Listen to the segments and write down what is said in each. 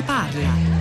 ne parla?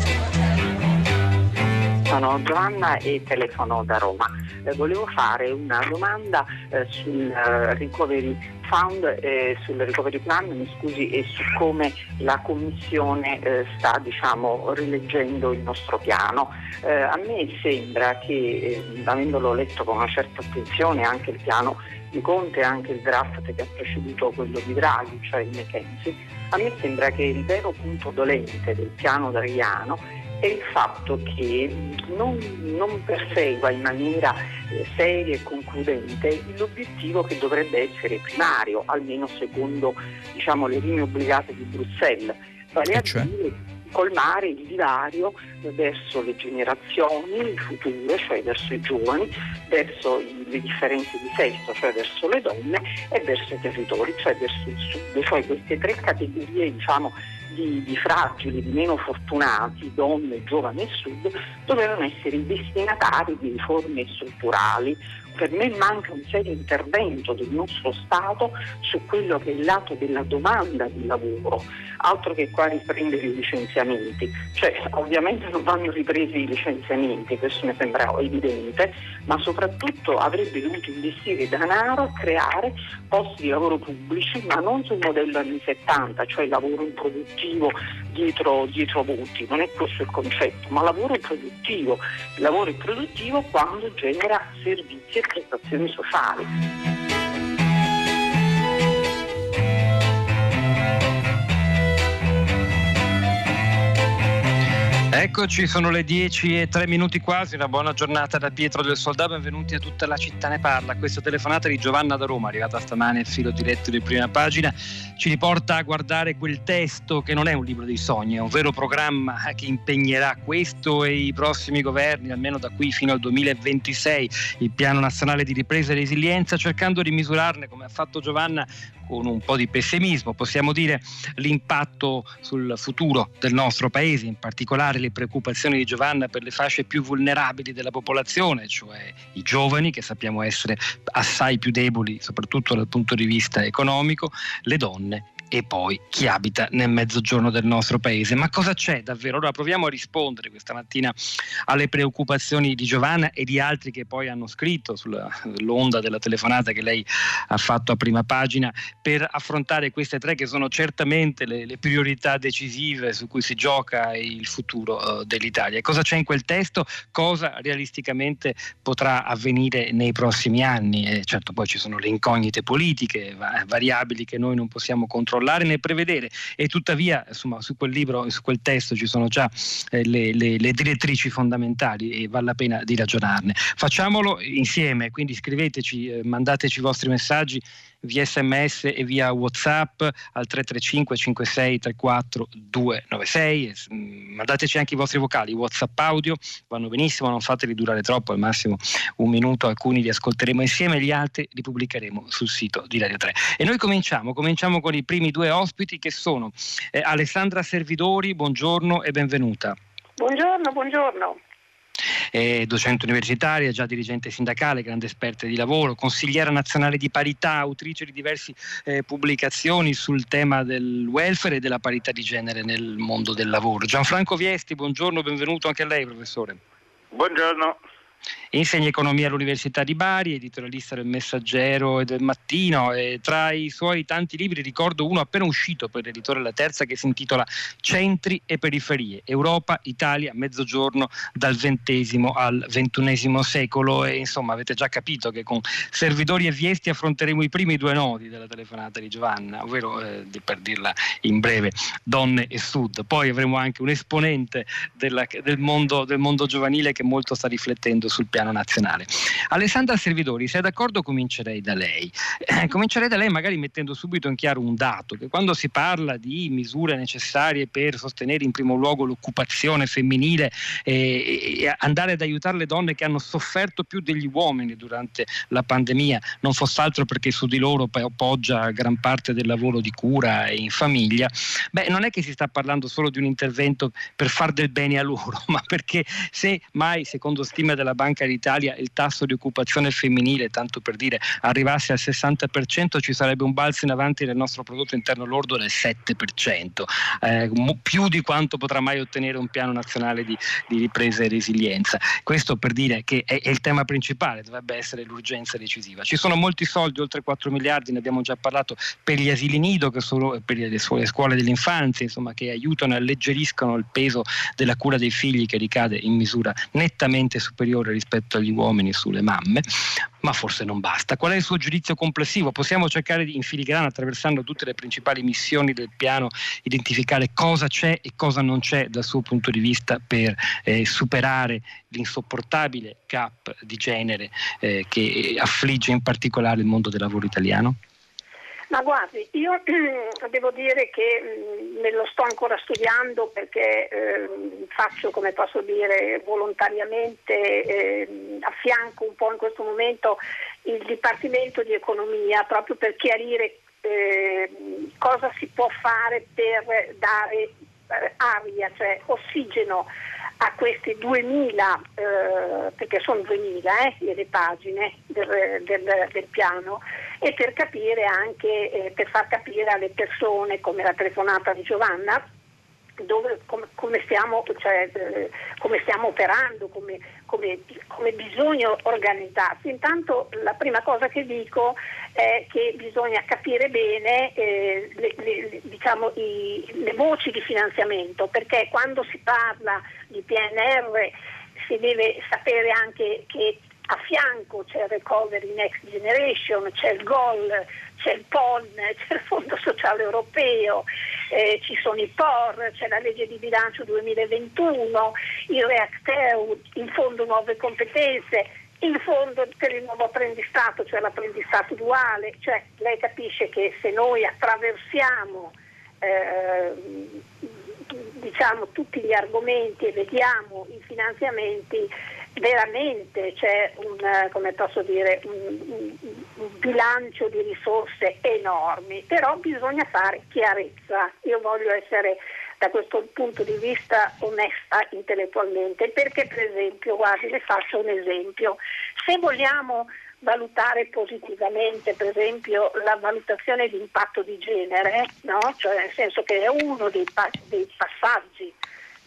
Sono Giovanna e telefono da Roma. Eh, volevo fare una domanda eh, sul uh, recovery fund, eh, sul recovery plan, mi scusi, e su come la Commissione eh, sta diciamo, rileggendo il nostro piano. Eh, a me sembra che, eh, avendolo letto con una certa attenzione, anche il piano di Conte e anche il draft che ha preceduto quello di Draghi, cioè il McKenzie, a me sembra che il vero punto dolente del piano draghiano è il fatto che non, non persegua in maniera eh, seria e concludente l'obiettivo che dovrebbe essere primario, almeno secondo diciamo, le linee obbligate di Bruxelles, vale a cioè? dire colmare il divario verso le generazioni future, cioè verso i giovani, verso le differenze di sesso, cioè verso le donne e verso i territori, cioè verso il sud, cioè queste tre categorie diciamo, di, di, fragili, di meno fortunati, donne, giovani e sud, dovevano essere i destinatari di riforme strutturali per me manca un serio intervento del nostro Stato su quello che è il lato della domanda di lavoro, altro che qua riprendere i licenziamenti. Cioè, ovviamente non vanno ripresi i licenziamenti, questo mi sembra evidente, ma soprattutto avrebbe dovuto investire denaro a creare posti di lavoro pubblici, ma non sul modello anni 70, cioè lavoro improduttivo dietro, dietro voti, non è questo il concetto, ma lavoro produttivo. Il lavoro produttivo quando genera servizi e prestazioni sociali. Eccoci, sono le 10 e 3 minuti quasi, una buona giornata da Pietro del Soldato, benvenuti a tutta la città ne parla. Questa telefonata di Giovanna da Roma, arrivata stamane filo diretto di prima pagina, ci riporta a guardare quel testo che non è un libro dei sogni, è un vero programma che impegnerà questo e i prossimi governi, almeno da qui fino al 2026, il Piano Nazionale di Ripresa e Resilienza, cercando di misurarne, come ha fatto Giovanna, con un po' di pessimismo, possiamo dire l'impatto sul futuro del nostro paese, in particolare le preoccupazioni di Giovanna per le fasce più vulnerabili della popolazione, cioè i giovani che sappiamo essere assai più deboli soprattutto dal punto di vista economico, le donne e poi chi abita nel mezzogiorno del nostro paese. Ma cosa c'è davvero? Ora proviamo a rispondere questa mattina alle preoccupazioni di Giovanna e di altri che poi hanno scritto sull'onda della telefonata che lei ha fatto a prima pagina per affrontare queste tre che sono certamente le, le priorità decisive su cui si gioca il futuro uh, dell'Italia. Cosa c'è in quel testo? Cosa realisticamente potrà avvenire nei prossimi anni? E certo poi ci sono le incognite politiche, variabili che noi non possiamo controllare controllare né prevedere e tuttavia insomma, su quel libro, su quel testo ci sono già eh, le, le, le, direttrici fondamentali e vale la pena di ragionarne. Facciamolo insieme, quindi scriveteci, eh, mandateci i vostri messaggi via sms e via whatsapp al 335 56 34 296 mandateci anche i vostri vocali. Whatsapp audio vanno benissimo non fateli durare troppo al massimo un minuto alcuni li ascolteremo insieme gli altri li pubblicheremo sul sito di Radio 3 e noi cominciamo cominciamo con i primi due ospiti che sono eh, Alessandra Servidori buongiorno e benvenuta. Buongiorno buongiorno eh, docente universitaria, già dirigente sindacale, grande esperta di lavoro, consigliera nazionale di parità, autrice di diverse eh, pubblicazioni sul tema del welfare e della parità di genere nel mondo del lavoro. Gianfranco Viesti, buongiorno, benvenuto anche a lei professore. Buongiorno. Insegna economia all'Università di Bari, editorialista del Messaggero e del Mattino. E tra i suoi tanti libri ricordo uno appena uscito per l'editore La Terza che si intitola Centri e periferie, Europa, Italia, Mezzogiorno dal XX al XXI secolo. E insomma avete già capito che con Servidori e Viesti affronteremo i primi due nodi della telefonata di Giovanna, ovvero eh, per dirla in breve, donne e sud. Poi avremo anche un esponente della, del, mondo, del mondo giovanile che molto sta riflettendo sul piano nazionale. Alessandra Servidori, se è d'accordo comincerei da lei. Eh, comincerei da lei magari mettendo subito in chiaro un dato, che quando si parla di misure necessarie per sostenere in primo luogo l'occupazione femminile e, e andare ad aiutare le donne che hanno sofferto più degli uomini durante la pandemia, non fosse altro perché su di loro poggia gran parte del lavoro di cura e in famiglia, beh non è che si sta parlando solo di un intervento per far del bene a loro, ma perché se mai, secondo stime della Banca d'Italia il tasso di occupazione femminile, tanto per dire, arrivasse al 60%, ci sarebbe un balzo in avanti del nostro prodotto interno lordo del 7%, eh, più di quanto potrà mai ottenere un piano nazionale di, di ripresa e resilienza. Questo per dire che è, è il tema principale, dovrebbe essere l'urgenza decisiva. Ci sono molti soldi, oltre 4 miliardi, ne abbiamo già parlato, per gli asili nido, che sono per le scuole dell'infanzia, insomma, che aiutano e alleggeriscono il peso della cura dei figli che ricade in misura nettamente superiore rispetto agli uomini sulle mamme, ma forse non basta. Qual è il suo giudizio complessivo? Possiamo cercare di in filigrana, attraversando tutte le principali missioni del piano, identificare cosa c'è e cosa non c'è dal suo punto di vista per eh, superare l'insopportabile gap di genere eh, che affligge in particolare il mondo del lavoro italiano? Ma guardi, io devo dire che mm, me lo sto ancora studiando perché eh, faccio, come posso dire, volontariamente, eh, affianco un po' in questo momento il Dipartimento di Economia proprio per chiarire eh, cosa si può fare per dare eh, aria, cioè ossigeno a questi 2000, eh, perché sono 2000 eh, le pagine del, del, del, piano, e per capire anche, eh, per far capire alle persone, come la telefonata di Giovanna, dove, come, come, stiamo, cioè, eh, come, stiamo, operando, come, come, bisogna organizzarsi. Intanto la prima cosa che dico è che bisogna capire bene eh, le, le, diciamo, i, le voci di finanziamento, perché quando si parla di PNR si deve sapere anche che a fianco c'è il Recovery Next Generation, c'è il GOL, c'è il PON, c'è il Fondo Sociale Europeo, eh, ci sono i POR, c'è la legge di bilancio 2021, il REACT-EU, il Fondo Nuove Competenze, il Fondo per il nuovo apprendistato, cioè l'apprendistato duale, cioè lei capisce che se noi attraversiamo eh, diciamo, tutti gli argomenti e vediamo i finanziamenti veramente c'è un, dire, un, un, un, bilancio di risorse enormi, però bisogna fare chiarezza. Io voglio essere da questo punto di vista onesta intellettualmente, perché per esempio, guardi, le faccio un esempio, se vogliamo valutare positivamente per esempio la valutazione di impatto di genere, no? cioè nel senso che è uno dei, dei passaggi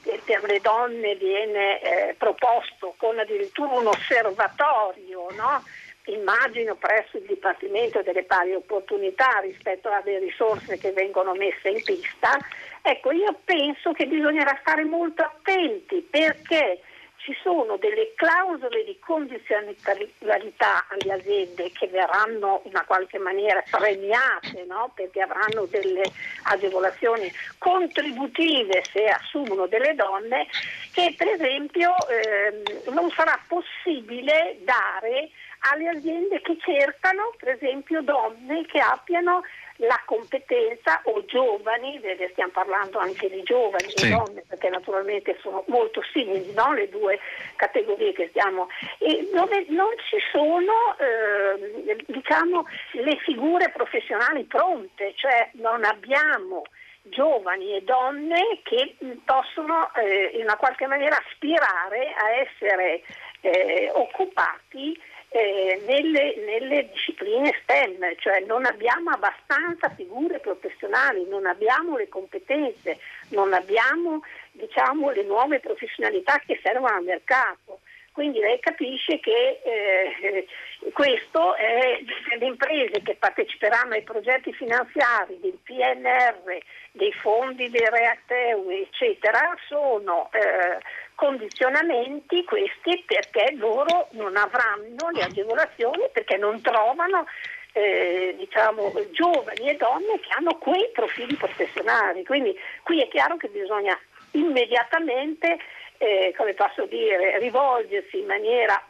che per le donne viene eh, proposto con addirittura un osservatorio, no? immagino presso il Dipartimento delle pari opportunità rispetto alle risorse che vengono messe in pista, ecco io penso che bisognerà stare molto attenti perché ci sono delle clausole di condizionalità alle aziende che verranno in qualche maniera premiate no? perché avranno delle agevolazioni contributive se assumono delle donne che per esempio ehm, non sarà possibile dare alle aziende che cercano per esempio donne che abbiano la competenza o giovani, stiamo parlando anche di giovani sì. e donne perché naturalmente sono molto simili no? le due categorie che stiamo, e dove non ci sono eh, diciamo, le figure professionali pronte, cioè non abbiamo giovani e donne che possono eh, in una qualche maniera aspirare a essere eh, occupati eh, nelle, nelle, discipline STEM, cioè non abbiamo abbastanza figure professionali, non abbiamo le competenze, non abbiamo diciamo, le nuove professionalità che servono al mercato. Quindi lei capisce che eh, questo è le imprese che parteciperanno ai progetti finanziari del PNR, dei fondi del REACT-EU, eccetera, sono eh, condizionamenti questi perché loro non avranno le agevolazioni, perché non trovano eh, diciamo, giovani e donne che hanno quei profili professionali. Quindi qui è chiaro che bisogna immediatamente, eh, come posso dire, rivolgersi in maniera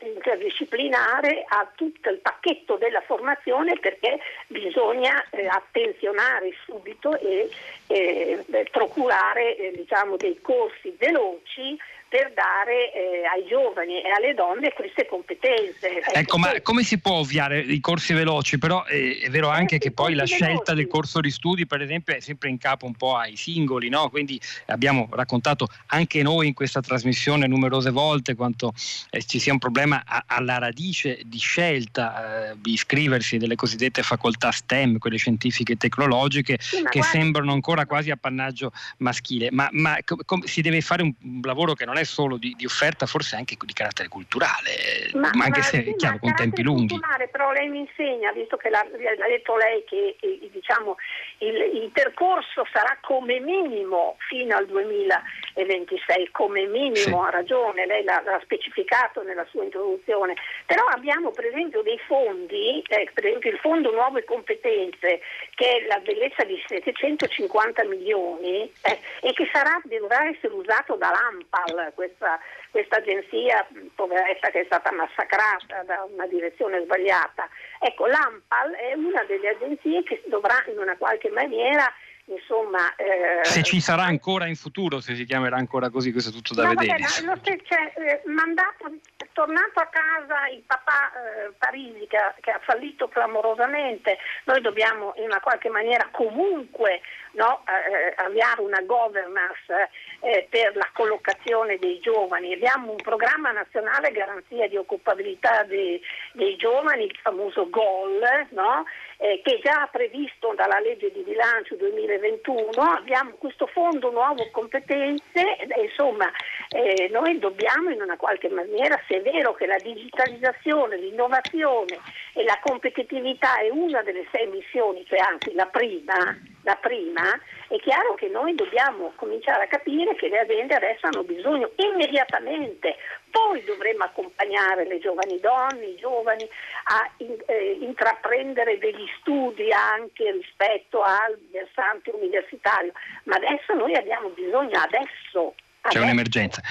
interdisciplinare a tutto il pacchetto della formazione perché bisogna eh, attenzionare subito e eh, procurare eh, diciamo, dei corsi veloci per dare eh, ai giovani e alle donne queste competenze. Ecco, ma come si può ovviare i corsi veloci? Però è, è vero anche che poi la scelta del corso di studi, per esempio, è sempre in capo un po' ai singoli, no? Quindi abbiamo raccontato anche noi in questa trasmissione numerose volte quanto eh, ci sia un problema a, alla radice di scelta eh, di iscriversi delle cosiddette facoltà STEM, quelle scientifiche e tecnologiche, sì, che guarda... sembrano ancora quasi appannaggio maschile. Ma, ma com- si deve fare un, un, lavoro che non è solo di, di, offerta, forse anche di carattere culturale, ma, ma anche ma, se è chiaro, con tempi lunghi. Però lei mi insegna, visto che l'ha, l'ha detto lei, che eh, diciamo, il, il percorso sarà come minimo fino al 2026, come minimo, sì. ha ragione, lei l'ha, l'ha, specificato nella sua introduzione, però abbiamo per esempio dei fondi, eh, per esempio il Fondo Nuove Competenze, che è la bellezza di 750 milioni eh, e che sarà, dovrà essere usato dall'AMPAL, questa, questa agenzia poveretta che è stata massacrata da una direzione sbagliata. Ecco, l'AMPAL è una delle agenzie che dovrà in una qualche maniera insomma... Eh, se ci sarà ancora in futuro, se si chiamerà ancora così, questo è tutto da no, vedere. Vabbè, lo, cioè, eh, mandato, tornato a casa il papà eh, Parisi che, che, ha fallito clamorosamente, noi dobbiamo in una qualche maniera comunque no, eh, avviare una governance eh, per la collocazione dei giovani. Abbiamo un programma nazionale garanzia di occupabilità dei, dei giovani, il famoso GOL, no? eh, che è già previsto dalla legge di bilancio 2021, abbiamo questo fondo nuovo competenze, insomma eh, noi dobbiamo in una qualche maniera, se è vero che la digitalizzazione, l'innovazione e la competitività è una delle sei missioni, cioè anzi la prima, la prima, è chiaro che noi dobbiamo cominciare a capire che le aziende adesso hanno bisogno immediatamente. Poi dovremo accompagnare le giovani donne, i giovani a in, eh, intraprendere degli studi anche rispetto al versante universitario, ma adesso noi abbiamo bisogno adesso c'è un'emergenza.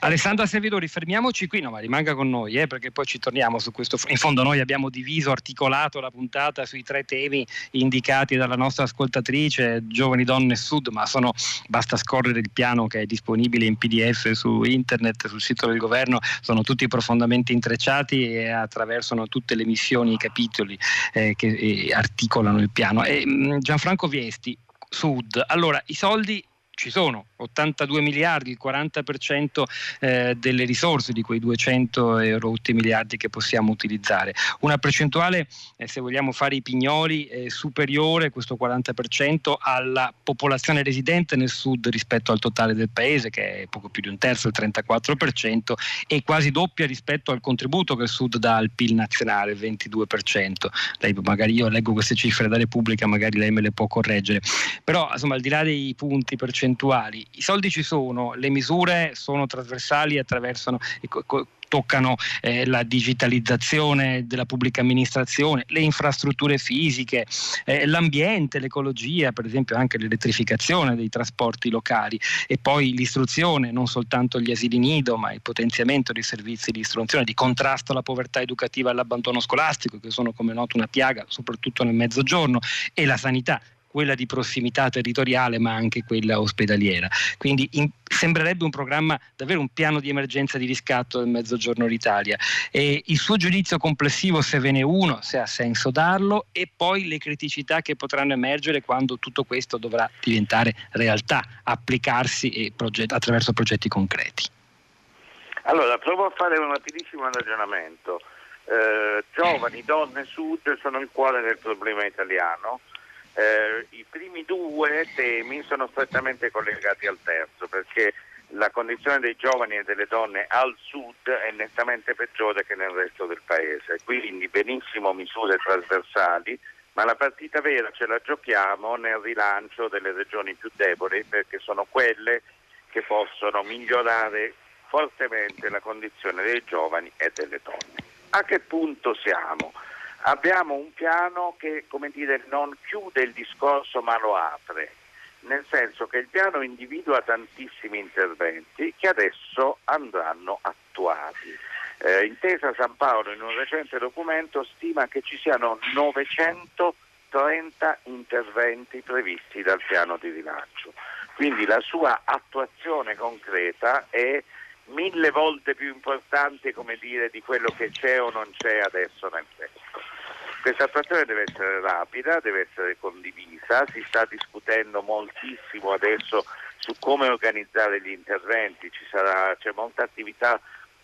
Alessandra Servidori, fermiamoci qui, no, ma rimanga con noi, eh, perché poi ci torniamo su questo. In fondo noi abbiamo diviso, articolato la puntata sui tre temi indicati dalla nostra ascoltatrice, giovani donne sud, ma sono, basta scorrere il piano che è disponibile in PDF su internet, sul sito del governo, sono tutti profondamente intrecciati e attraversano tutte le missioni, i capitoli eh, che eh, articolano il piano. E, mm, Gianfranco Viesti, Sud, allora i soldi ci sono 82 miliardi, il 40% eh, delle risorse di quei 200 euro miliardi che possiamo utilizzare. Una percentuale, eh, se vogliamo fare i pignoli, eh, superiore, questo 40%, alla popolazione residente nel sud rispetto al totale del paese, che è poco più di un terzo, il 34%, e quasi doppia rispetto al contributo che il sud dà al PIL nazionale, il 22%. Lei, magari io leggo queste cifre da Repubblica, magari lei me le può correggere. Però, insomma, al di là dei punti percentuali. I soldi ci sono, le misure sono trasversali e attraversano toccano eh, la digitalizzazione della pubblica amministrazione, le infrastrutture fisiche, eh, l'ambiente, l'ecologia, per esempio anche l'elettrificazione dei trasporti locali e poi l'istruzione, non soltanto gli asili nido, ma il potenziamento dei servizi di istruzione, di contrasto alla povertà educativa e all'abbandono scolastico, che sono come noto una piaga soprattutto nel mezzogiorno, e la sanità quella di prossimità territoriale ma anche quella ospedaliera. Quindi in, sembrerebbe un programma, davvero un piano di emergenza di riscatto del Mezzogiorno d'Italia. E il suo giudizio complessivo se ve ne uno, se ha senso darlo e poi le criticità che potranno emergere quando tutto questo dovrà diventare realtà, applicarsi proget- attraverso progetti concreti. Allora, provo a fare un rapidissimo ragionamento. Eh, giovani, donne, sud sono il cuore del problema italiano eh, I primi due temi sono strettamente collegati al terzo perché la condizione dei giovani e delle donne al sud è nettamente peggiore che nel resto del paese, quindi benissimo misure trasversali, ma la partita vera ce la giochiamo nel rilancio delle regioni più deboli perché sono quelle che possono migliorare fortemente la condizione dei giovani e delle donne. A che punto siamo? Abbiamo un piano che dire, non chiude il discorso ma lo apre, nel senso che il piano individua tantissimi interventi che adesso andranno attuati. Eh, Intesa San Paolo in un recente documento stima che ci siano 930 interventi previsti dal piano di rilancio, quindi la sua attuazione concreta è mille volte più importante dire, di quello che c'è o non c'è adesso nel testo. Questa attuazione deve essere rapida, deve essere condivisa, si sta discutendo moltissimo adesso su come organizzare gli interventi, sarà, c'è molta attività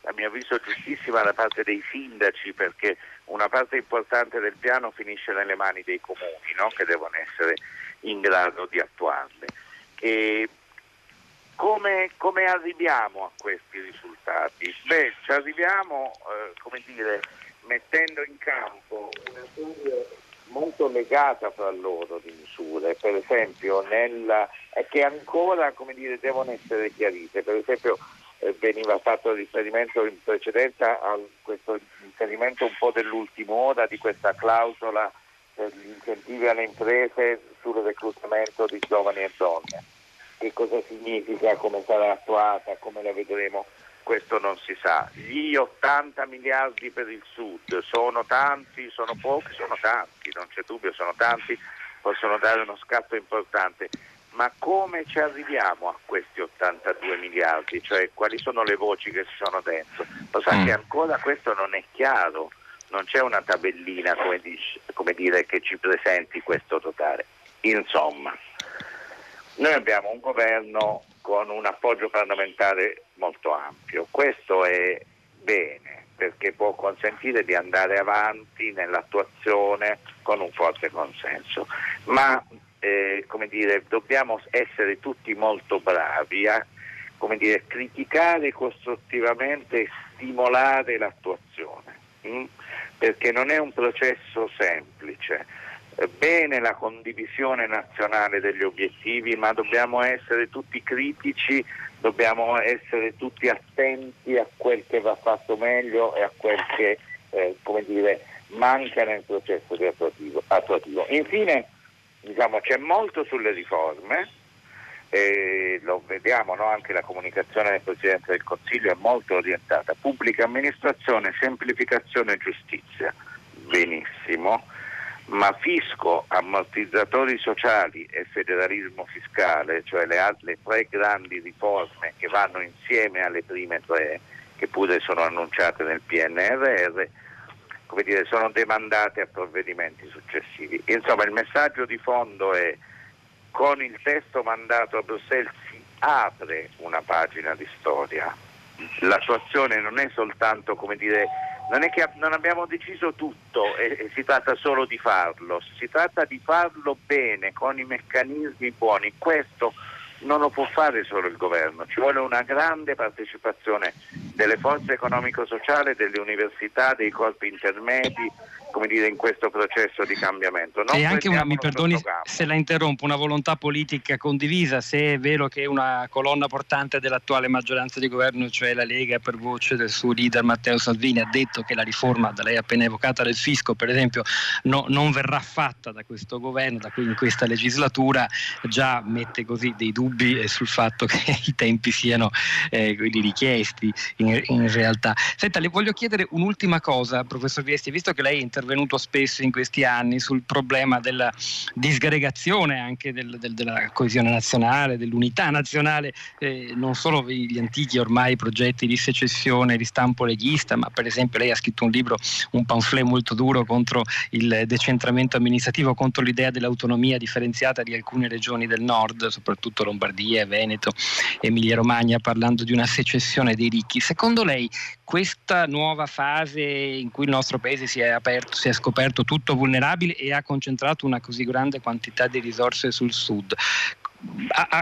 a mio avviso giustissima da parte dei sindaci perché una parte importante del piano finisce nelle mani dei comuni no? che devono essere in grado di attuarle. E come, come arriviamo a questi risultati? Beh, ci arriviamo eh, come dire, mettendo in campo una serie molto legata fra loro di misure, per esempio nella, che ancora dire, devono essere chiarite. Per esempio eh, veniva fatto riferimento in precedenza a questo inserimento un po' dell'ultima ora di questa clausola per gli incentivi alle imprese sul reclutamento di giovani e donne. Che cosa significa, come sarà attuata, come la vedremo, questo non si sa. Gli 80 miliardi per il sud sono tanti, sono pochi, sono tanti, non c'è dubbio, sono tanti, possono dare uno scatto importante ma come ci arriviamo a questi 82 miliardi? Cioè quali sono le voci che ci sono dentro? Lo sa mm. che ancora questo non è chiaro, non c'è una tabellina come, dice, come dire, che ci presenti questo totale. Insomma, noi abbiamo un governo con un appoggio parlamentare molto ampio, questo è bene perché può consentire di andare avanti nell'attuazione con un forte consenso, ma eh, come dire, dobbiamo essere tutti molto bravi a come dire, criticare costruttivamente e stimolare l'attuazione, mh? Mm? perché non è un processo semplice. Bene la condivisione nazionale degli obiettivi, ma dobbiamo essere tutti critici, dobbiamo essere tutti attenti a quel che va fatto meglio e a quel che eh, dire, manca nel processo di attuativo. attuativo. Infine, diciamo, c'è molto sulle riforme, eh, lo vediamo no? anche la comunicazione del Presidente del Consiglio è molto orientata, pubblica amministrazione, semplificazione e giustizia, benissimo, ma fisco, ammortizzatori sociali e federalismo fiscale, cioè le, altre tre grandi riforme che vanno insieme alle prime tre, che pure sono annunciate nel PNRR, come dire, sono demandate a provvedimenti successivi. Insomma, il messaggio di fondo è con il testo mandato a Bruxelles si apre una pagina di storia. L'attuazione non è soltanto, come dire, non è che non abbiamo deciso tutto e, e, si tratta solo di farlo, si tratta di farlo bene, con i meccanismi buoni. Questo non lo può fare solo il governo, ci vuole una grande partecipazione delle forze economico-sociali, delle università, dei corpi intermedi, come dire, in questo processo di cambiamento. Non e anche una, mi perdoni se la interrompo, una volontà politica condivisa, se è vero che una colonna portante dell'attuale maggioranza di governo, cioè la Lega per voce del suo leader Matteo Salvini, ha detto che la riforma da lei appena evocata del fisco, per esempio, no, non verrà fatta da questo governo, da qui in questa legislatura, già mette così dei dubbi eh, sul fatto che i tempi siano eh, quelli richiesti in, in, realtà. Senta, le voglio chiedere un'ultima cosa, professor Viesti, visto che lei è intervenuto intervenuto spesso in questi anni sul problema della disgregazione anche del, del, della coesione nazionale, dell'unità nazionale, eh, non solo gli antichi ormai progetti di secessione di stampo leghista, ma per esempio lei ha scritto un libro, un pamphlet molto duro contro il decentramento amministrativo, contro l'idea dell'autonomia differenziata di alcune regioni del nord, soprattutto Lombardia, Veneto, Emilia Romagna, parlando di una secessione dei ricchi. Secondo lei questa nuova fase in cui il nostro paese si è aperto, si è scoperto tutto vulnerabile e ha concentrato una così grande quantità di risorse sul sud.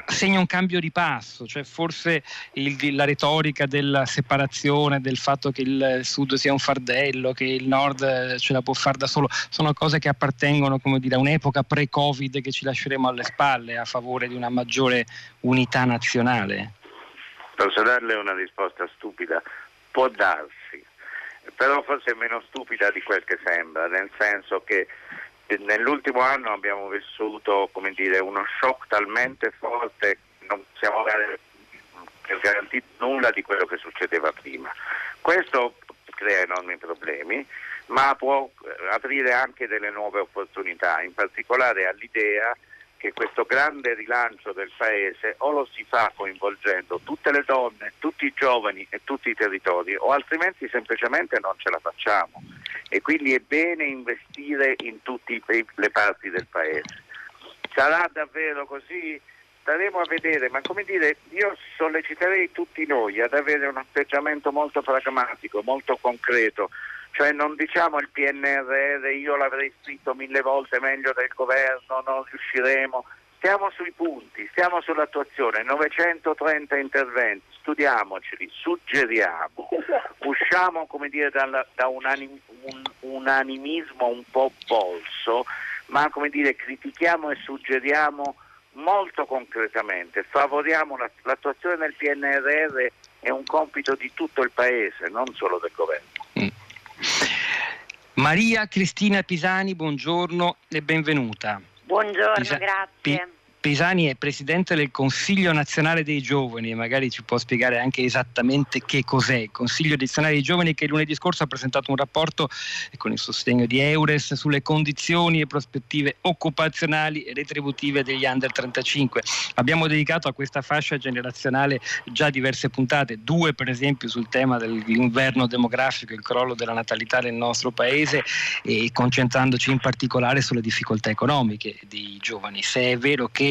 Segna un cambio di passo, cioè forse il, la retorica della separazione, del fatto che il sud sia un fardello, che il nord eh, ce la può fare da solo, sono cose che appartengono come dire, a un'epoca pre-Covid che ci lasceremo alle spalle a favore di una maggiore unità nazionale. Posso darle una risposta stupida? Può darsi, però forse è meno stupida di quel che sembra, nel senso che nell'ultimo anno abbiamo vissuto dire, uno shock talmente forte che non possiamo dare garantito nulla di quello che succedeva prima. Questo crea enormi problemi, ma può aprire anche delle nuove opportunità, in particolare all'idea che questo grande rilancio del paese o lo si fa coinvolgendo tutte le donne, tutti i giovani e tutti i territori o altrimenti semplicemente non ce la facciamo e quindi è bene investire in tutte le parti del paese. Sarà davvero così? Staremo a vedere, ma come dire, io solleciterei tutti noi ad avere un atteggiamento molto pragmatico, molto concreto, cioè non diciamo il PNRR io l'avrei scritto mille volte meglio del governo, non riusciremo, stiamo sui punti, stiamo sull'attuazione, 930 interventi, studiamoceli, suggeriamo, usciamo come dire, dal, da un, anim, un, un animismo un po' bolso, ma come dire, critichiamo e suggeriamo molto concretamente, favoriamo l'attuazione del PNRR è un compito di tutto il Paese, non solo del governo. Mm. Maria Cristina Pisani, buongiorno e benvenuta. Buongiorno, Pisa- grazie. P- Pisani è presidente del Consiglio Nazionale dei Giovani e magari ci può spiegare anche esattamente che cos'è il Consiglio Nazionale dei Giovani che lunedì scorso ha presentato un rapporto con il sostegno di Eures sulle condizioni e prospettive occupazionali e retributive degli under 35. Abbiamo dedicato a questa fascia generazionale già diverse puntate, due per esempio sul tema dell'inverno demografico, il crollo della natalità nel nostro paese e concentrandoci in particolare sulle difficoltà economiche dei giovani. Se è vero che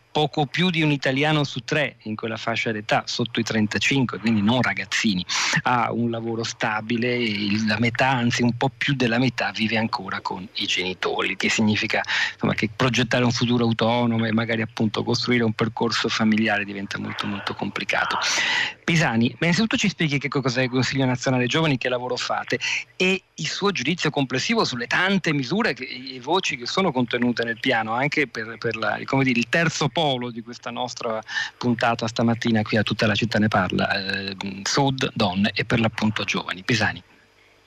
poco più di un italiano su tre in quella fascia d'età, sotto i 35, quindi non ragazzini, ha un lavoro stabile la metà, anzi un po' più della metà, vive ancora con i genitori, che significa insomma, che progettare un futuro autonomo e magari appunto costruire un percorso familiare diventa molto molto complicato. Pisani, innanzitutto ci spieghi che cos'è il Consiglio Nazionale Giovani, che lavoro fate e il suo giudizio complessivo sulle tante misure e voci che sono contenute nel piano, anche per, per la, dire, il terzo polo di questa nostra puntata stamattina qui a tutta la città ne parla, eh, Sud, donne e per l'appunto giovani. Pisani.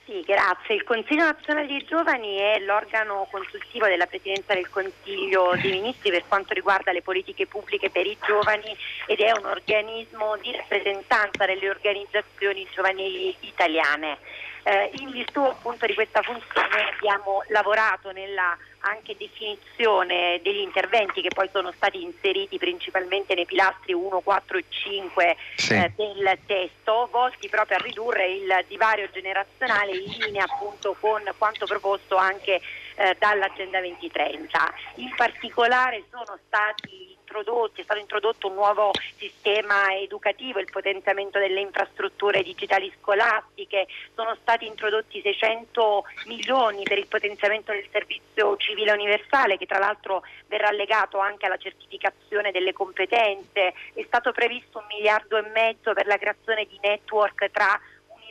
Sì, grazie. Il Consiglio nazionale dei giovani è l'organo consultivo della Presidenza del Consiglio dei Ministri per quanto riguarda le politiche pubbliche per i giovani ed è un organismo di rappresentanza delle organizzazioni giovanili italiane. Eh, in virtù appunto di questa funzione abbiamo lavorato nella anche definizione degli interventi che poi sono stati inseriti principalmente nei pilastri 1, 4 e 5 sì. eh, del testo, volti proprio a ridurre il divario generazionale in linea appunto con quanto proposto anche eh, dall'Agenda 2030. In particolare sono stati introdotti, è stato introdotto un nuovo sistema educativo, il potenziamento delle infrastrutture digitali scolastiche, sono stati introdotti 600 milioni per il potenziamento del servizio civile universale che tra l'altro verrà legato anche alla certificazione delle competenze, è stato previsto un miliardo e mezzo per la creazione di network tra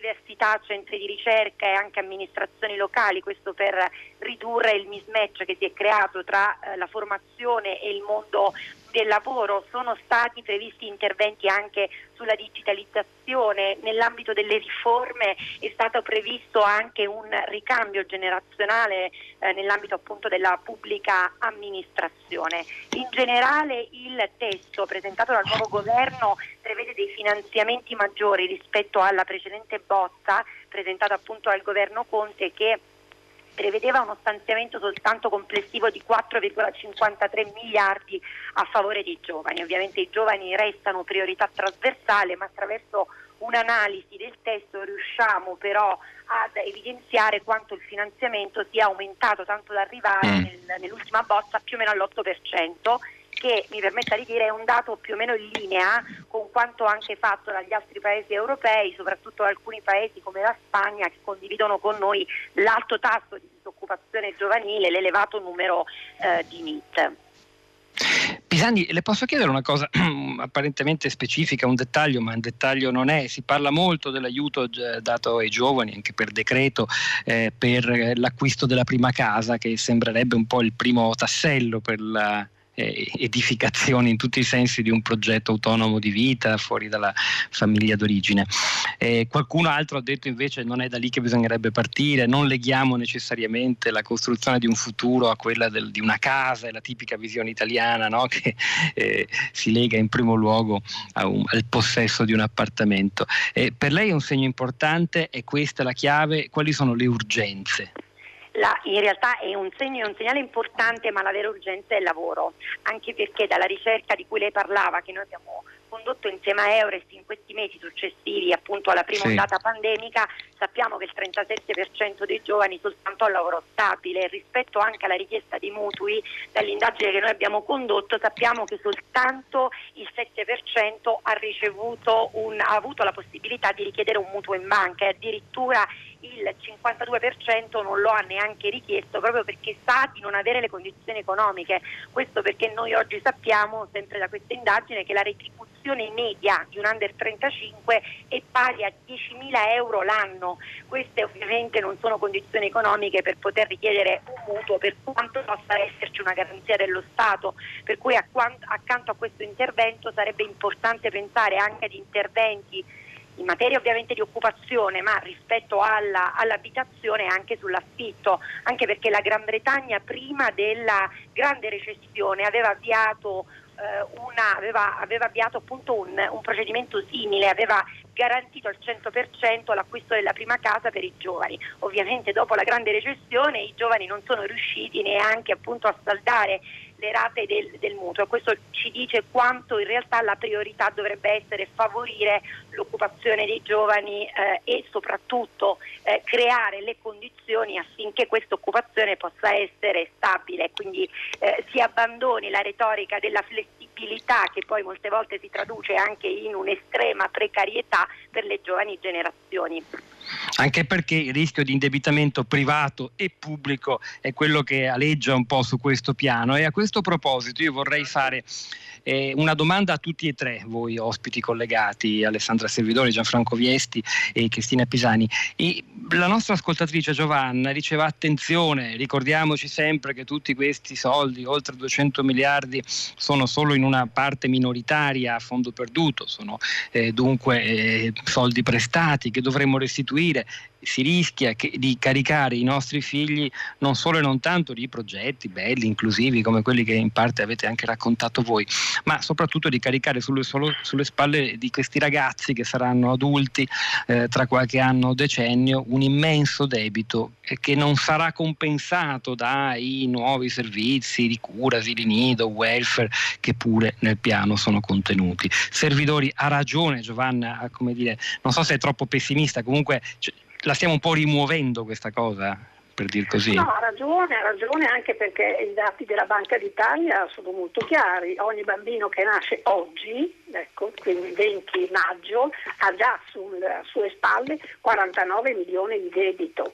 università, centri di ricerca e anche amministrazioni locali, questo per ridurre il mismatch che si è creato tra eh, la formazione e il mondo del lavoro, sono stati previsti interventi anche sulla digitalizzazione, nell'ambito delle riforme è stato previsto anche un ricambio generazionale eh, nell'ambito appunto della pubblica amministrazione. In generale il testo presentato dal nuovo governo prevede dei finanziamenti maggiori rispetto alla precedente bozza presentata appunto dal governo Conte che prevedeva uno stanziamento soltanto complessivo di 4,53 miliardi a favore dei giovani. Ovviamente i giovani restano priorità trasversale, ma attraverso un'analisi del testo riusciamo però ad evidenziare quanto il finanziamento sia aumentato tanto da arrivare mm. nel, nell'ultima bozza più o meno all'8% che mi permetta di dire è un dato più o meno in linea con quanto anche fatto dagli altri paesi europei, soprattutto alcuni paesi come la Spagna che condividono con noi l'alto tasso di disoccupazione giovanile, l'elevato numero eh, di NIT. Pisani, le posso chiedere una cosa apparentemente specifica, un dettaglio, ma un dettaglio non è. Si parla molto dell'aiuto dato ai giovani, anche per decreto, eh, per l'acquisto della prima casa, che sembrerebbe un po' il primo tassello per la eh, edificazione in tutti i sensi di un progetto autonomo di vita fuori dalla famiglia d'origine. Eh, qualcuno altro ha detto invece non è da lì che bisognerebbe partire, non leghiamo necessariamente la costruzione di un futuro a quella del, di una casa, è la tipica visione italiana no? che eh, si lega in primo luogo un, al possesso di un appartamento. per lei è un segno importante, è questa la chiave, quali sono le urgenze? La, in realtà è un, segno, è un segnale importante, ma la vera urgenza è il lavoro, anche perché dalla ricerca di cui lei parlava, che noi abbiamo condotto insieme a Eures in questi mesi successivi appunto alla prima sì. ondata pandemica, sappiamo che il 37% dei giovani soltanto ha lavoro stabile. Rispetto anche alla richiesta di mutui, dall'indagine che noi abbiamo condotto, sappiamo che soltanto il 7% ha, un, ha avuto la possibilità di richiedere un mutuo in banca e addirittura il 52% non lo ha neanche richiesto proprio perché sa di non avere le condizioni economiche. Questo perché noi oggi sappiamo, sempre da questa indagine, che la retribuzione media di un under 35 è pari a 10.000 euro l'anno. Queste ovviamente non sono condizioni economiche per poter richiedere un mutuo per quanto possa esserci una garanzia dello Stato. Per cui accanto a questo intervento sarebbe importante pensare anche ad interventi in materia ovviamente di occupazione, ma rispetto alla, all'abitazione anche sull'affitto, anche perché la Gran Bretagna prima della grande recessione aveva avviato eh, una, aveva, aveva, avviato appunto un, un, procedimento simile, aveva garantito al 100% l'acquisto della prima casa per i giovani. Ovviamente dopo la grande recessione i giovani non sono riusciti neanche appunto a saldare le rate del, del, mutuo. Questo ci dice quanto in realtà la priorità dovrebbe essere favorire l'occupazione dei giovani eh, e soprattutto eh, creare le condizioni affinché questa occupazione possa essere stabile, quindi eh, si abbandoni la retorica della flessibilità che poi molte volte si traduce anche in un'estrema precarietà per le giovani generazioni anche perché il rischio di indebitamento privato e pubblico è quello che aleggia un po' su questo piano e a questo proposito io vorrei fare eh, una domanda a tutti e tre voi ospiti collegati, Alessandra Servidori, Gianfranco Viesti e Cristina Pisani. E la nostra ascoltatrice Giovanna diceva attenzione, ricordiamoci sempre che tutti questi soldi, oltre 200 miliardi, sono solo in una parte minoritaria a fondo perduto, sono eh, dunque eh, soldi prestati che dovremmo restituire si rischia che, di caricare i nostri figli non solo e non tanto di progetti belli, inclusivi come quelli che in parte avete anche raccontato voi, ma soprattutto di caricare sulle, solo, sulle spalle di questi ragazzi che saranno adulti eh, tra qualche anno o decennio un immenso debito che non sarà compensato dai nuovi servizi di cura, asili nido, welfare che pure nel piano sono contenuti. Servidori ha ragione Giovanna, come dire, non so se è troppo pessimista, comunque cioè, la stiamo un po' rimuovendo questa cosa, per dir così. No, ha ragione, ha ragione anche perché i dati della Banca d'Italia sono molto chiari. Ogni bambino che nasce oggi, ecco, quindi 20 maggio, ha già sulle sue spalle 49 milioni di debito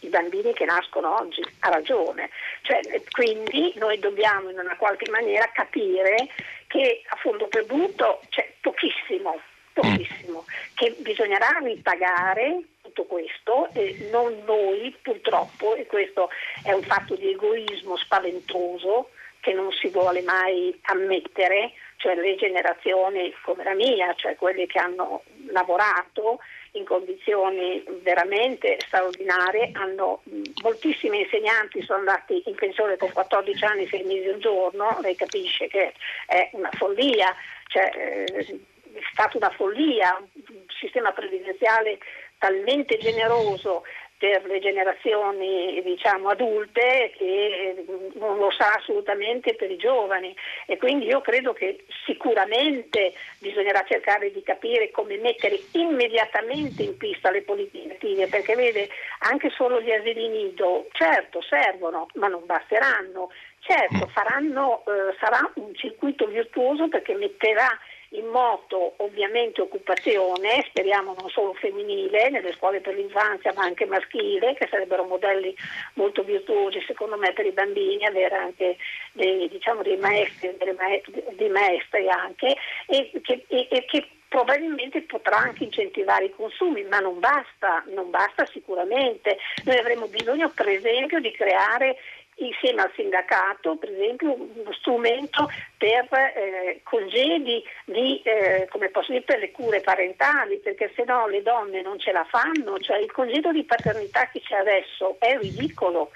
i bambini che nascono oggi, ha ragione. Cioè, quindi noi dobbiamo in una qualche maniera capire che a fondo perduto c'è pochissimo, pochissimo, che bisognerà ripagare questo, e non noi purtroppo, e questo è un fatto di egoismo spaventoso che non si vuole mai ammettere, cioè le generazioni come la mia, cioè quelle che hanno lavorato in condizioni veramente straordinarie, hanno, moltissimi insegnanti sono andati in pensione con 14 anni, 6 mesi al giorno, lei capisce che è una follia, cioè, eh, è stata una follia, un sistema previdenziale talmente generoso per le generazioni diciamo, adulte che non lo sa assolutamente per i giovani. E quindi io credo che sicuramente bisognerà cercare di capire come mettere immediatamente in pista le politiche attive perché vede anche solo gli asili nido certo servono ma non basteranno. Certo faranno, eh, sarà un circuito virtuoso perché metterà in moto ovviamente occupazione, speriamo non solo femminile, nelle scuole per l'infanzia ma anche maschile, che sarebbero modelli molto virtuosi secondo me per i bambini, avere anche dei, diciamo, dei maestri, maestri, dei maestri anche, e che, e, e che probabilmente potrà anche incentivare i consumi, ma non basta, non basta sicuramente. Noi avremo bisogno per esempio di creare insieme al sindacato, per esempio, uno strumento per eh, congedi di, eh, come posso dire, per le cure parentali, perché se no le donne non ce la fanno, cioè il congedo di paternità che c'è adesso è ridicolo.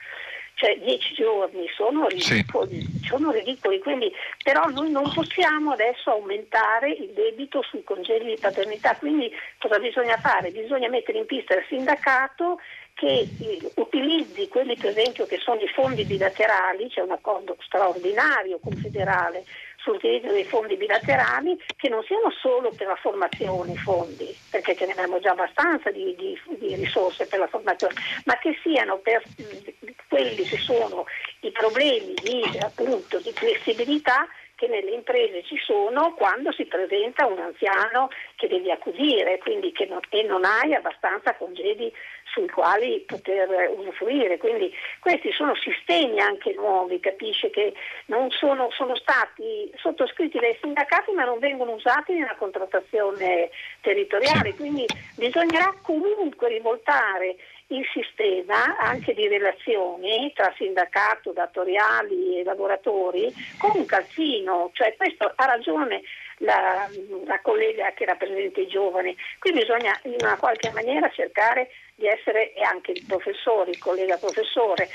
cioè dieci giorni sono ridicoli, sì. sono ridicoli, quindi però noi non possiamo adesso aumentare il debito sui congedi di paternità, quindi cosa bisogna fare? Bisogna mettere in pista il sindacato che utilizzi quelli per esempio che sono i fondi bilaterali, c'è un accordo straordinario confederale sull'utilizzo dei fondi bilaterali che non siano solo per la formazione i fondi, perché ce ne abbiamo già abbastanza di, di, di risorse per la formazione, ma che siano per quelli che sono i problemi di, appunto, di flessibilità che nelle imprese ci sono quando si presenta un anziano che devi accudire quindi che non, e non hai abbastanza congedi sui quali poter usufruire. Quindi questi sono sistemi anche nuovi, capisce che non sono, sono stati sottoscritti dai sindacati ma non vengono usati nella contrattazione territoriale, quindi bisognerà comunque rivoltare il sistema anche di relazioni tra sindacato, datoriali e lavoratori con un calzino, cioè questo ha ragione la, la, collega che rappresenta i giovani. Qui bisogna in una qualche maniera cercare di essere, e anche il professore, il collega professore,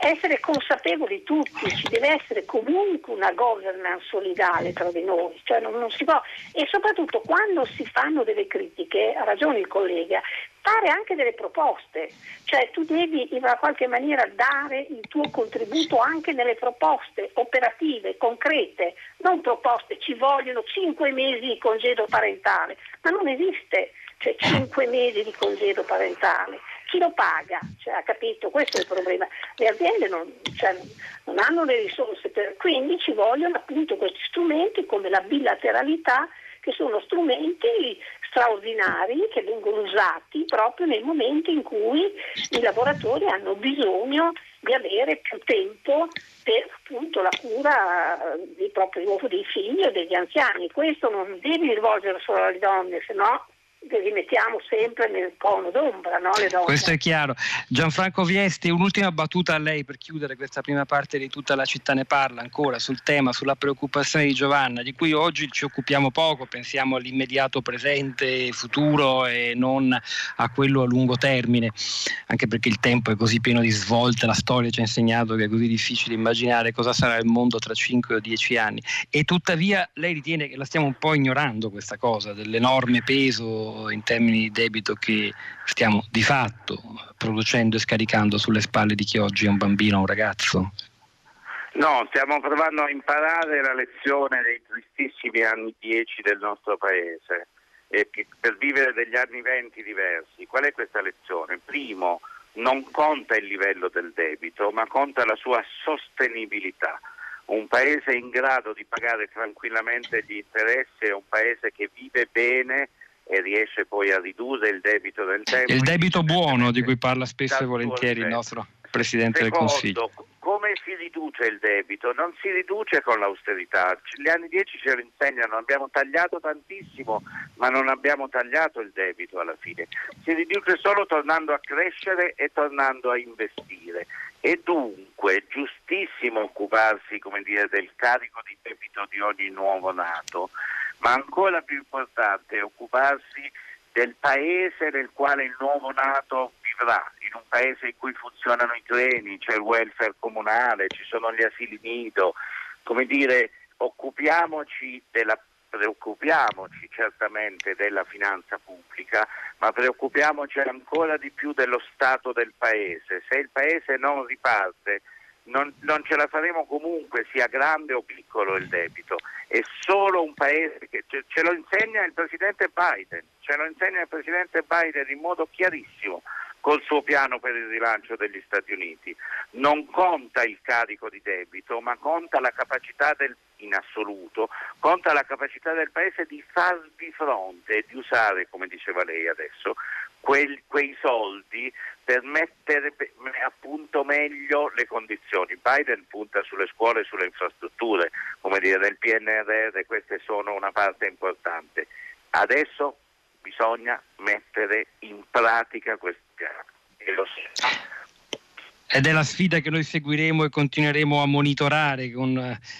essere consapevoli tutti, ci deve essere comunque una governance solidale tra di noi, cioè non, non si può, e soprattutto quando si fanno delle critiche, ha ragione il collega, fare anche delle proposte, cioè tu devi in qualche maniera dare il tuo contributo anche nelle proposte operative, concrete, non proposte, ci vogliono cinque mesi di congedo parentale, ma non esiste, cioè cinque mesi di congedo parentale. Chi lo paga? Cioè, ha capito? Questo è il problema. Le aziende non, cioè, non hanno le risorse, per, quindi ci vogliono appunto questi strumenti come la bilateralità che sono strumenti straordinari che vengono usati proprio nei momenti in cui i lavoratori hanno bisogno di avere più tempo per appunto la cura dei propri dei figli o degli anziani. Questo non devi rivolgere solo alle donne, se no li mettiamo sempre nel cono d'ombra, no? Questo è chiaro. Gianfranco Viesti, un'ultima battuta a lei per chiudere questa prima parte di tutta la città ne parla ancora sul tema, sulla preoccupazione di Giovanna, di cui oggi ci occupiamo poco, pensiamo all'immediato presente, futuro e non a quello a lungo termine, anche perché il tempo è così pieno di svolte, la storia ci ha insegnato che è così difficile immaginare cosa sarà il mondo tra 5 o 10 anni. E tuttavia lei ritiene che la stiamo un po' ignorando questa cosa dell'enorme peso in termini di debito che stiamo di fatto producendo e scaricando sulle spalle di chi oggi è un bambino o un ragazzo? No, stiamo provando a imparare la lezione dei tristissimi anni 10 del nostro paese per vivere degli anni 20 diversi. Qual è questa lezione? Primo, non conta il livello del debito, ma conta la sua sostenibilità. Un paese in grado di pagare tranquillamente gli interessi è un paese che vive bene e riesce poi a ridurre il debito del tempo. Il debito buono di cui parla spesso e volentieri il nostro Presidente Secondo, del Consiglio. Come si riduce il debito? Non si riduce con l'austerità. Gli anni 10 ce lo insegnano, abbiamo tagliato tantissimo, ma non abbiamo tagliato il debito alla fine. Si riduce solo tornando a crescere e tornando a investire. E dunque è giustissimo occuparsi dire, del carico di debito di ogni nuovo nato, ma ancora più importante è occuparsi del paese nel quale il nuovo nato vivrà, in un paese in cui funzionano i treni, c'è il welfare comunale, ci sono gli asili nido, come dire, occupiamoci della preoccupiamoci certamente della finanza pubblica, ma preoccupiamoci ancora di più dello stato del paese. Se il paese non riparte, non, non, ce la faremo comunque, sia grande o piccolo il debito. È solo un paese che ce, ce lo insegna il Presidente Biden, ce lo insegna il Presidente Biden in modo chiarissimo col suo piano per il rilancio degli Stati Uniti. Non conta il carico di debito, ma conta la capacità del, in assoluto, conta la capacità del Paese di farvi fronte e di usare, come diceva lei adesso, quel, quei soldi per mettere appunto meglio le condizioni. Biden punta sulle scuole e sulle infrastrutture, come dire nel PNRR queste sono una parte importante. Adesso bisogna mettere in pratica questo piano e lo ed è la sfida che noi seguiremo e continueremo a monitorare con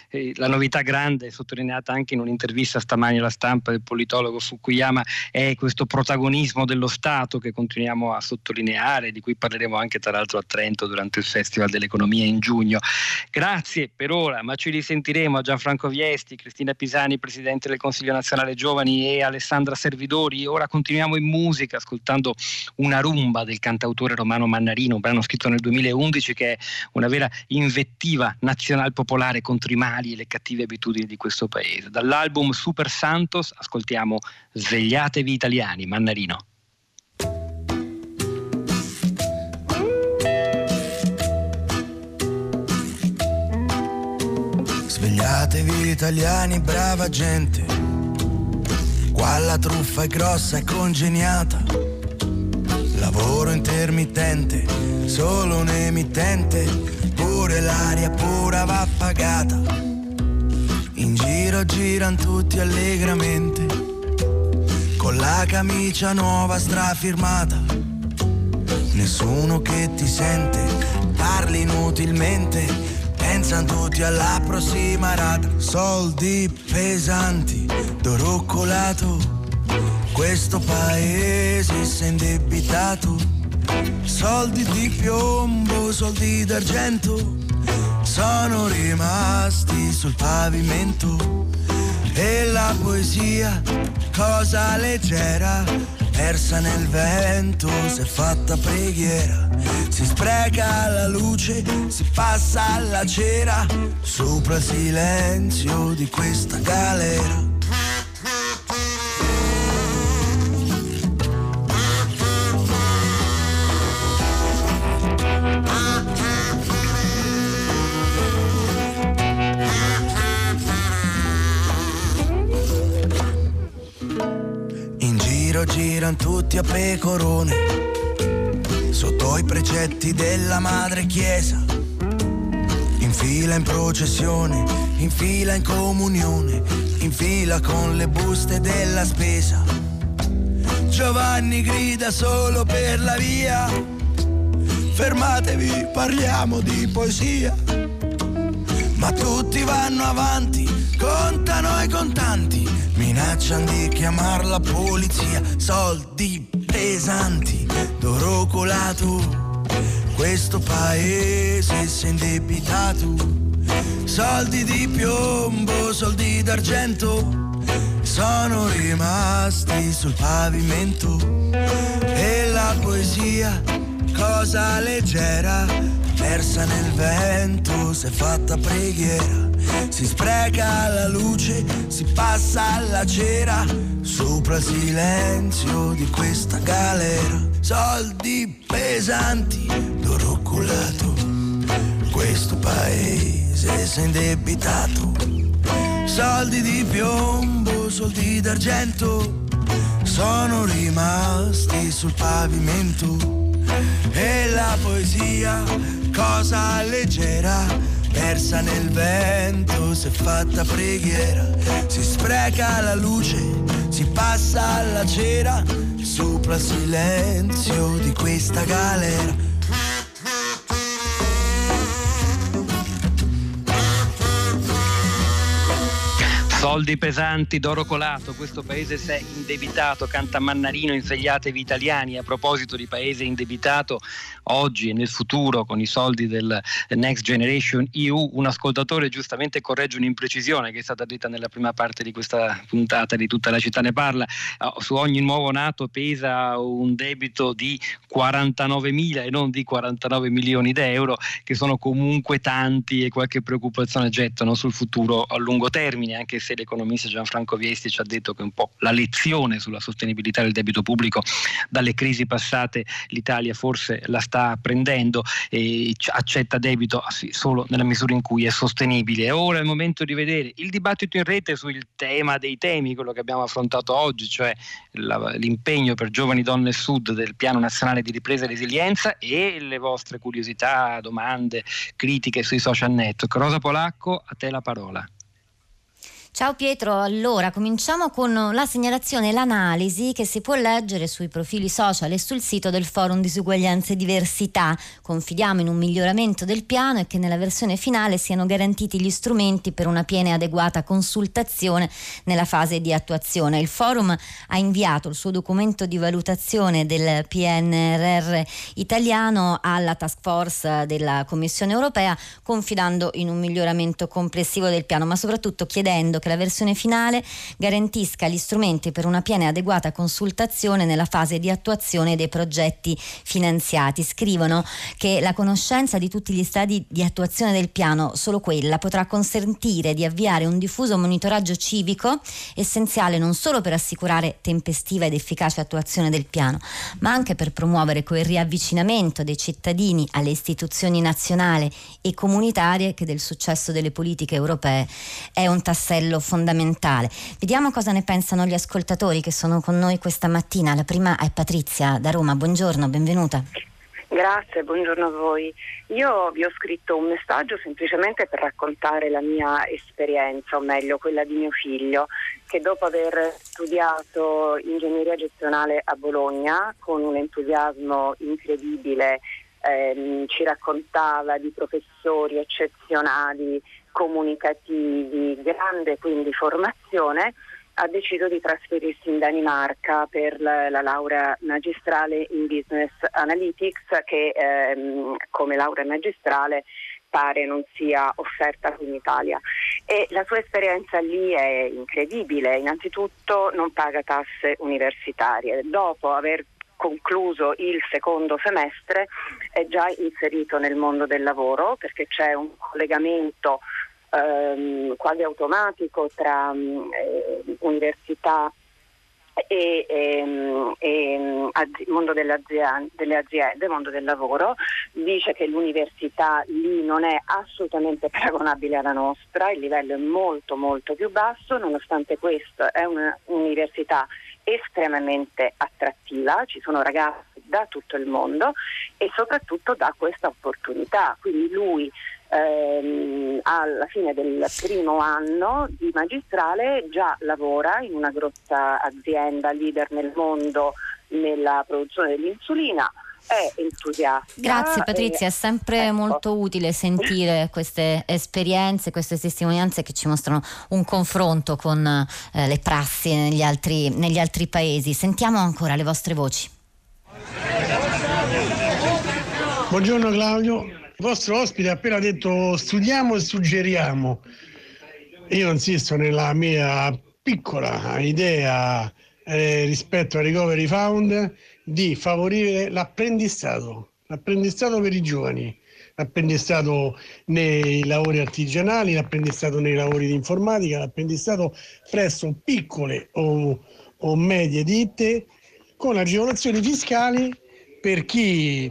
eh, la novità grande sottolineata anche in un'intervista stamani alla stampa del politologo Fukuyama è questo protagonismo dello Stato che continuiamo a sottolineare di cui parleremo anche tra l'altro a Trento durante il Festival dell'Economia in giugno. Grazie per ora, ma ci risentiremo a Gianfranco Viesti, Cristina Pisani, Presidente del Consiglio Nazionale Giovani e Alessandra Servidori. Ora continuiamo in musica ascoltando una rumba del cantautore romano Mannarino, un brano scritto nel 2001 2011 che è una vera invettiva nazional popolare contro i mali e le cattive abitudini di questo paese. Dall'album Super Santos ascoltiamo Svegliatevi italiani, Mannarino. Svegliatevi italiani, brava gente. Qua la truffa è grossa e congeniata Lavoro intermittente, solo un emittente, pure l'aria pura va pagata. In giro girano tutti allegramente, con la camicia nuova strafirmata. Nessuno che ti sente, parli inutilmente, pensano tutti alla prossima rata. Soldi pesanti, d'oro colato questo paese si è indebitato, soldi di piombo, soldi d'argento, sono rimasti sul pavimento. E la poesia, cosa leggera, persa nel vento, si è fatta preghiera. Si spreca la luce, si passa alla cera, sopra il silenzio di questa galera. Girano tutti a pecorone, sotto i precetti della madre chiesa, in fila in processione, in fila in comunione, in fila con le buste della spesa. Giovanni grida solo per la via, fermatevi, parliamo di poesia. Ma tutti vanno avanti, contano i contanti minacciano di chiamare la polizia, soldi pesanti, d'oro colato, questo paese si è indebitato, soldi di piombo, soldi d'argento, sono rimasti sul pavimento. E la poesia, cosa leggera, persa nel vento, si è fatta preghiera si spreca la luce, si passa alla cera, sopra il silenzio di questa galera. Soldi pesanti, d'oro culato, questo paese si è indebitato. Soldi di piombo, soldi d'argento, sono rimasti sul pavimento. E la poesia, cosa leggera persa nel vento, si è fatta preghiera, si spreca la luce, si passa alla cera, sopra il silenzio di questa galera Soldi pesanti d'oro colato, questo paese si è indebitato, canta Mannarino, insvegliatevi italiani. A proposito di paese indebitato, oggi e nel futuro con i soldi del Next Generation EU, un ascoltatore giustamente corregge un'imprecisione che è stata detta nella prima parte di questa puntata di tutta la città ne parla. Oh, su ogni nuovo nato pesa un debito di 49 mila e non di 49 milioni di euro, che sono comunque tanti e qualche preoccupazione gettano sul futuro a lungo termine, anche se l'economista Gianfranco Viesti ci ha detto che un po' la lezione sulla sostenibilità del debito pubblico dalle crisi passate l'Italia forse la sta prendendo e accetta debito solo nella misura in cui è sostenibile. Ora è il momento di vedere il dibattito in rete sul tema dei temi, quello che abbiamo affrontato oggi, cioè l'impegno per giovani donne sud del piano nazionale di ripresa e resilienza e le vostre curiosità, domande, critiche sui social network. Rosa Polacco, a te la parola. Ciao Pietro, allora cominciamo con la segnalazione e l'analisi che si può leggere sui profili social e sul sito del Forum Disuguaglianze e Diversità. Confidiamo in un miglioramento del piano e che nella versione finale siano garantiti gli strumenti per una piena e adeguata consultazione nella fase di attuazione. Il Forum ha inviato il suo documento di valutazione del PNRR italiano alla task force della Commissione europea confidando in un miglioramento complessivo del piano, ma soprattutto chiedendo che la versione finale garantisca gli strumenti per una piena e adeguata consultazione nella fase di attuazione dei progetti finanziati. Scrivono che la conoscenza di tutti gli stadi di attuazione del piano, solo quella, potrà consentire di avviare un diffuso monitoraggio civico essenziale non solo per assicurare tempestiva ed efficace attuazione del piano, ma anche per promuovere quel riavvicinamento dei cittadini alle istituzioni nazionali e comunitarie che del successo delle politiche europee è un tassello fondamentale. Vediamo cosa ne pensano gli ascoltatori che sono con noi questa mattina. La prima è Patrizia da Roma. Buongiorno, benvenuta. Grazie, buongiorno a voi. Io vi ho scritto un messaggio semplicemente per raccontare la mia esperienza, o meglio quella di mio figlio, che dopo aver studiato ingegneria gestionale a Bologna con un entusiasmo incredibile ehm, ci raccontava di professori eccezionali comunicativi, grande quindi formazione, ha deciso di trasferirsi in Danimarca per la, la laurea magistrale in Business Analytics che ehm, come laurea magistrale pare non sia offerta qui in Italia. E la sua esperienza lì è incredibile, innanzitutto non paga tasse universitarie, dopo aver concluso il secondo semestre è già inserito nel mondo del lavoro perché c'è un collegamento ehm, quasi automatico tra eh, università e, e, e az- mondo delle aziende, delle aziende, mondo del lavoro, dice che l'università lì non è assolutamente paragonabile alla nostra, il livello è molto molto più basso, nonostante questo è un'università estremamente attrattiva, ci sono ragazzi da tutto il mondo e soprattutto dà questa opportunità. Quindi lui ehm, alla fine del primo anno di magistrale già lavora in una grossa azienda leader nel mondo nella produzione dell'insulina è entusiasta. Grazie Patrizia, è sempre ecco. molto utile sentire queste esperienze, queste testimonianze che ci mostrano un confronto con eh, le prassi negli altri, negli altri paesi. Sentiamo ancora le vostre voci. Buongiorno Claudio, il vostro ospite ha appena detto studiamo e suggeriamo. Io insisto nella mia piccola idea eh, rispetto al Recovery Fund di favorire l'apprendistato, l'apprendistato per i giovani, l'apprendistato nei lavori artigianali, l'apprendistato nei lavori di informatica, l'apprendistato presso piccole o, o medie ditte con agevolazioni fiscali per chi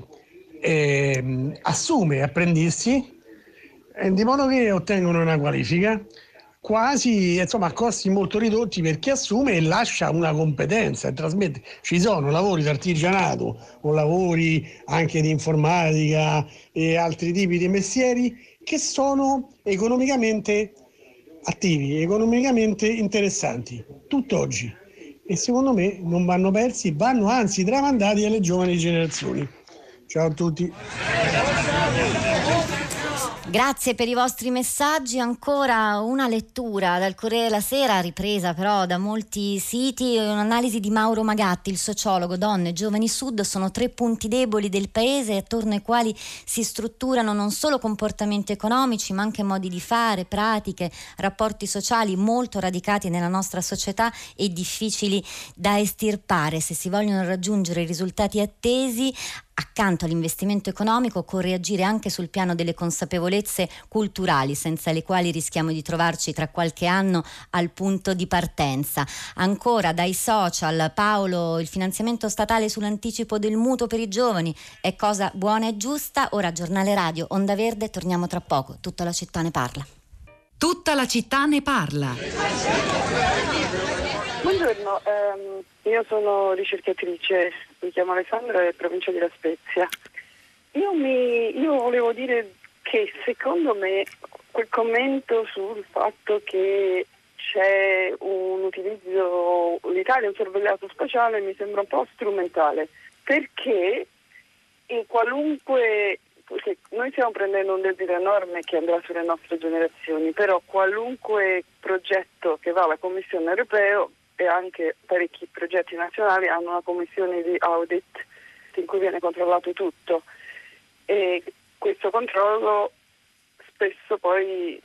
eh, assume apprendisti di modo che ottengono una qualifica quasi insomma, a costi molto ridotti per chi assume e lascia una competenza e trasmette. Ci sono lavori di artigianato o lavori anche di informatica e altri tipi di mestieri che sono economicamente attivi, economicamente interessanti, tutt'oggi. E secondo me non vanno persi, vanno anzi tramandati alle giovani generazioni. Ciao a tutti. Grazie per i vostri messaggi. Ancora una lettura dal Corriere della Sera, ripresa però da molti siti. Un'analisi di Mauro Magatti, il sociologo. Donne, giovani sud sono tre punti deboli del paese attorno ai quali si strutturano non solo comportamenti economici, ma anche modi di fare, pratiche, rapporti sociali molto radicati nella nostra società e difficili da estirpare. Se si vogliono raggiungere i risultati attesi, accanto all'investimento economico occorre agire anche sul piano delle consapevolezze culturali, senza le quali rischiamo di trovarci tra qualche anno al punto di partenza. Ancora dai social, Paolo, il finanziamento statale sull'anticipo del mutuo per i giovani è cosa buona e giusta. Ora giornale radio, Onda Verde, torniamo tra poco. Tutta la città ne parla. Tutta la città ne parla. Buongiorno, ehm, io sono ricercatrice, mi chiamo Alessandra e provincia di La Spezia. Io, mi, io volevo dire che secondo me quel commento sul fatto che c'è un utilizzo, l'Italia è un sorvegliato spaziale mi sembra un po' strumentale perché in qualunque noi stiamo prendendo un debito enorme che andrà sulle nostre generazioni, però qualunque progetto che va alla Commissione europea e anche parecchi progetti nazionali hanno una commissione di audit in cui viene controllato tutto. E questo controllo spesso poi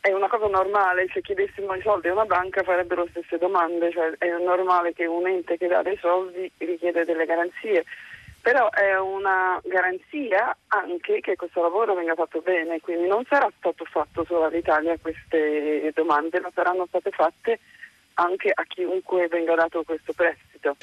è una cosa normale, se chiedessimo i soldi a una banca farebbero le stesse domande, cioè è normale che un ente che dà dei soldi richiede delle garanzie però è una garanzia anche che questo lavoro venga fatto bene, quindi non sarà stato fatto solo all'Italia queste domande, ma saranno state fatte anche a chiunque venga dato questo prestito.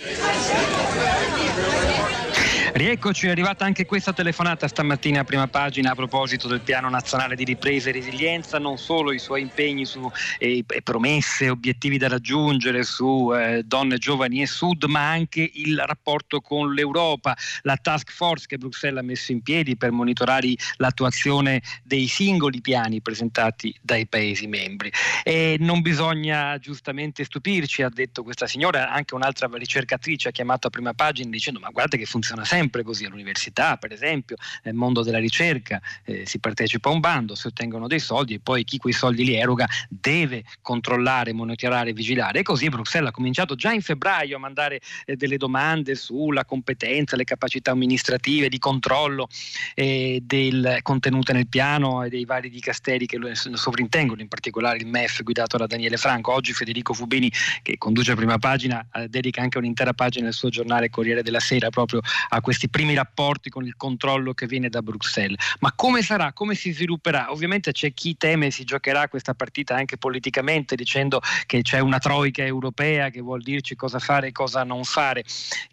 Rieccoci, è arrivata anche questa telefonata stamattina a prima pagina a proposito del piano nazionale di ripresa e resilienza, non solo i suoi impegni su eh, promesse, obiettivi da raggiungere su eh, donne, giovani e sud, ma anche il rapporto con l'Europa, la task force che Bruxelles ha messo in piedi per monitorare l'attuazione dei singoli piani presentati dai Paesi membri. E non bisogna giustamente stupirci, ha detto questa signora, anche un'altra ricercatrice ha chiamato a prima pagina dicendo ma guarda che funziona sempre sempre così all'università, per esempio, nel mondo della ricerca eh, si partecipa a un bando, si ottengono dei soldi e poi chi quei soldi li eroga deve controllare, monitorare, vigilare. E così Bruxelles ha cominciato già in febbraio a mandare eh, delle domande sulla competenza, le capacità amministrative di controllo eh, del, contenute nel piano e dei vari dicasteri che lo sovrintengono, in particolare il MEF guidato da Daniele Franco. Oggi Federico Fubini, che conduce a prima pagina, eh, dedica anche un'intera pagina del suo giornale Corriere della Sera proprio a questi primi rapporti con il controllo che viene da Bruxelles. Ma come sarà? Come si svilupperà? Ovviamente c'è chi teme si giocherà questa partita anche politicamente dicendo che c'è una troica europea che vuol dirci cosa fare e cosa non fare.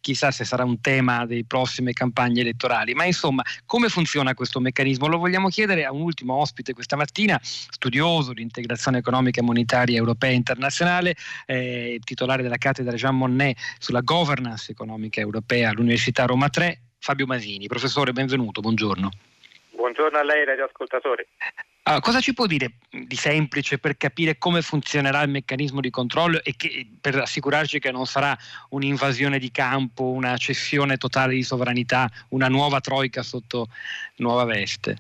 Chissà se sarà un tema delle prossime campagne elettorali. Ma insomma, come funziona questo meccanismo? Lo vogliamo chiedere a un ultimo ospite questa mattina, studioso di integrazione economica e monetaria europea e internazionale, eh, titolare della cattedra Jean Monnet sulla governance economica europea all'Università Roma 3 Fabio Masini. Professore, benvenuto, buongiorno. Buongiorno a lei, radioascoltatori. Allora, cosa ci può dire di semplice per capire come funzionerà il meccanismo di controllo e che, per assicurarci che non sarà un'invasione di campo, una cessione totale di sovranità, una nuova troica sotto nuova veste?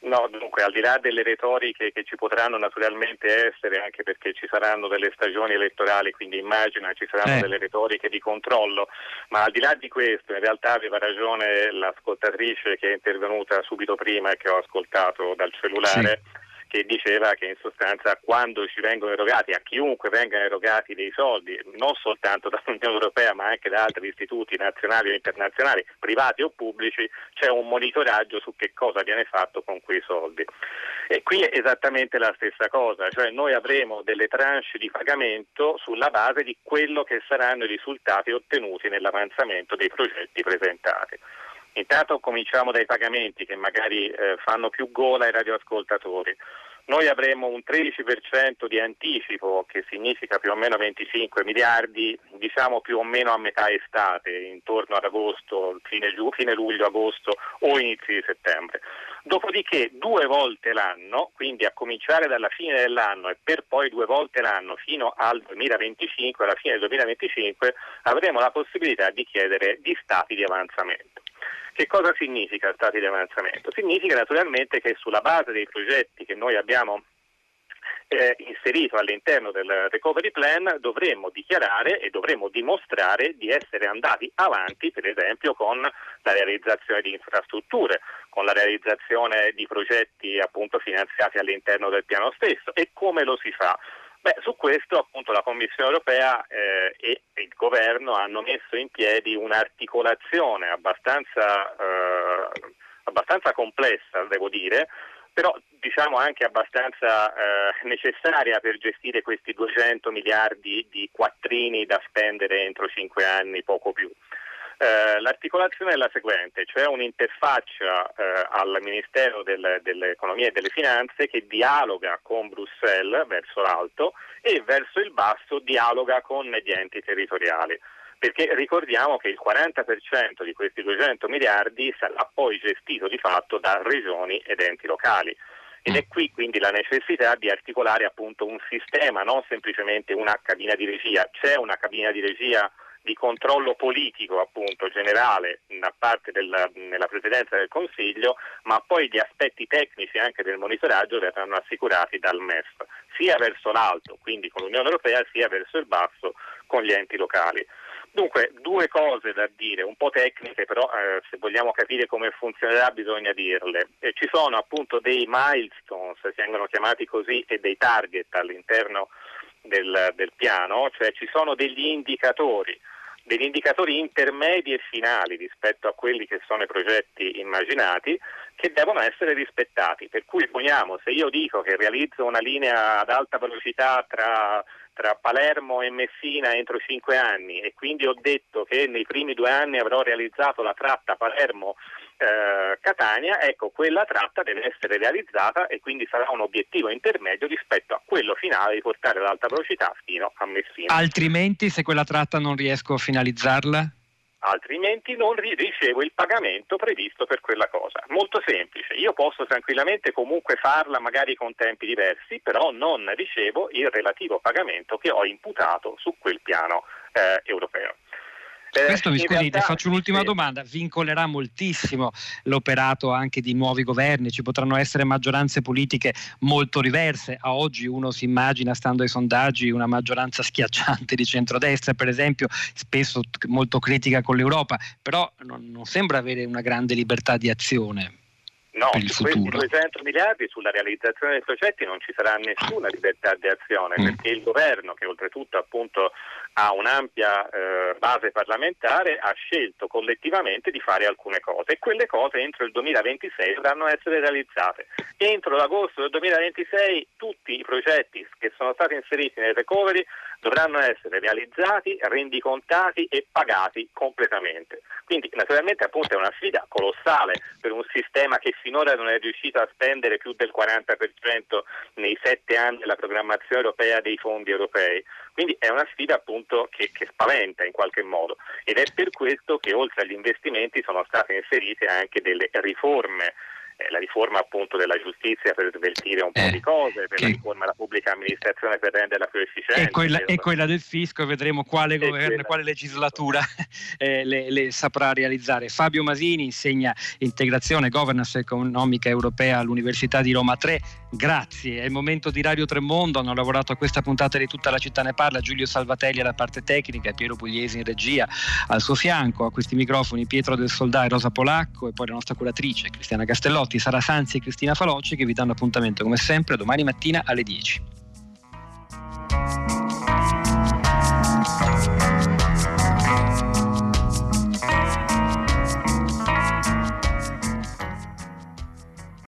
No, dunque al di là delle retoriche che ci potranno naturalmente essere, anche perché ci saranno delle stagioni elettorali, quindi immagino ci saranno eh. delle retoriche di controllo, ma al di là di questo in realtà aveva ragione l'ascoltatrice che è intervenuta subito prima e che ho ascoltato dal cellulare. Sì che diceva che in sostanza quando ci vengono erogati, a chiunque vengano erogati dei soldi, non soltanto dall'Unione Europea ma anche da altri istituti nazionali o internazionali, privati o pubblici, c'è un monitoraggio su che cosa viene fatto con quei soldi. E qui è esattamente la stessa cosa, cioè noi avremo delle tranche di pagamento sulla base di quello che saranno i risultati ottenuti nell'avanzamento dei progetti presentati. Intanto cominciamo dai pagamenti che magari eh, fanno più gola ai radioascoltatori. Noi avremo un 13% di anticipo, che significa più o meno 25 miliardi, diciamo più o meno a metà estate, intorno ad agosto, fine, fine luglio, agosto o inizi di settembre. Dopodiché due volte l'anno, quindi a cominciare dalla fine dell'anno e per poi due volte l'anno fino al 2025, alla fine del 2025, avremo la possibilità di chiedere di stati di avanzamento. Che cosa significa stati di avanzamento? Significa naturalmente che sulla base dei progetti che noi abbiamo eh, inserito all'interno del recovery plan dovremmo dichiarare e dovremmo dimostrare di essere andati avanti per esempio con la realizzazione di infrastrutture, con la realizzazione di progetti appunto finanziati all'interno del piano stesso e come lo si fa? Beh, su questo appunto la Commissione europea eh, e il governo hanno messo in piedi un'articolazione abbastanza, eh, abbastanza complessa, devo dire, però diciamo anche abbastanza eh, necessaria per gestire questi 200 miliardi di quattrini da spendere entro cinque anni, poco più. Eh, l'articolazione è la seguente, cioè un'interfaccia eh, al Ministero del, dell'Economia e delle Finanze che dialoga con Bruxelles verso l'alto e verso il basso dialoga con gli enti territoriali. Perché ricordiamo che il 40% di questi 200 miliardi sarà poi gestito di fatto da regioni ed enti locali ed è qui quindi la necessità di articolare appunto un sistema, non semplicemente una cabina di regia. C'è una cabina di regia di controllo politico appunto generale da parte della, Presidenza del Consiglio, ma poi gli aspetti tecnici anche del monitoraggio verranno assicurati dal MEF, sia verso l'alto, quindi con l'Unione Europea, sia verso il basso con gli enti locali. Dunque, due cose da dire, un po' tecniche, però eh, se vogliamo capire come funzionerà bisogna dirle. E ci sono appunto dei milestones, si vengono chiamati così, e dei target all'interno del, del piano, cioè ci sono degli indicatori degli indicatori intermedi e finali rispetto a quelli che sono i progetti immaginati che devono essere rispettati. Per cui poniamo, se io dico che realizzo una linea ad alta velocità tra tra Palermo e Messina entro cinque anni e quindi ho detto che nei primi due anni avrò realizzato la tratta Palermo eh, Catania, ecco quella tratta deve essere realizzata e quindi sarà un obiettivo intermedio rispetto a quello finale di portare l'alta velocità fino a Messina. Altrimenti se quella tratta non riesco a finalizzarla? altrimenti non ricevo il pagamento previsto per quella cosa. Molto semplice, io posso tranquillamente comunque farla magari con tempi diversi, però non ricevo il relativo pagamento che ho imputato su quel piano eh, europeo. Eh, Questo mi scusi, realtà, faccio un'ultima sì. domanda, vincolerà moltissimo l'operato anche di nuovi governi, ci potranno essere maggioranze politiche molto diverse, a oggi uno si immagina, stando ai sondaggi, una maggioranza schiacciante di centrodestra, per esempio, spesso molto critica con l'Europa, però non, non sembra avere una grande libertà di azione. No, su questi 200 miliardi sulla realizzazione dei progetti non ci sarà nessuna libertà di azione mm. perché il governo, che oltretutto appunto ha un'ampia eh, base parlamentare, ha scelto collettivamente di fare alcune cose e quelle cose entro il 2026 dovranno essere realizzate. Entro l'agosto del 2026 tutti i progetti che sono stati inseriti nel recovery dovranno essere realizzati, rendicontati e pagati completamente. Quindi naturalmente appunto è una sfida colossale per un sistema che finora non è riuscito a spendere più del 40% nei sette anni della programmazione europea dei fondi europei. Quindi è una sfida appunto che, che spaventa in qualche modo ed è per questo che oltre agli investimenti sono state inserite anche delle riforme eh, la riforma appunto della giustizia per sveltire un po' eh, di cose, per che... la riforma della pubblica amministrazione per renderla più efficiente. E quella, e quella del fisco, vedremo quale governo, quale legislatura eh, le, le, saprà realizzare. Fabio Masini insegna integrazione, governance economica europea all'Università di Roma 3. Grazie, è il momento di Radio Tremondo, hanno lavorato a questa puntata di Tutta la città ne parla, Giulio Salvatelli alla parte tecnica, Piero Pugliesi in regia, al suo fianco, a questi microfoni Pietro del Soldai, Rosa Polacco e poi la nostra curatrice Cristiana Castellotti, Sara Sanzi e Cristina Falocci che vi danno appuntamento come sempre domani mattina alle 10.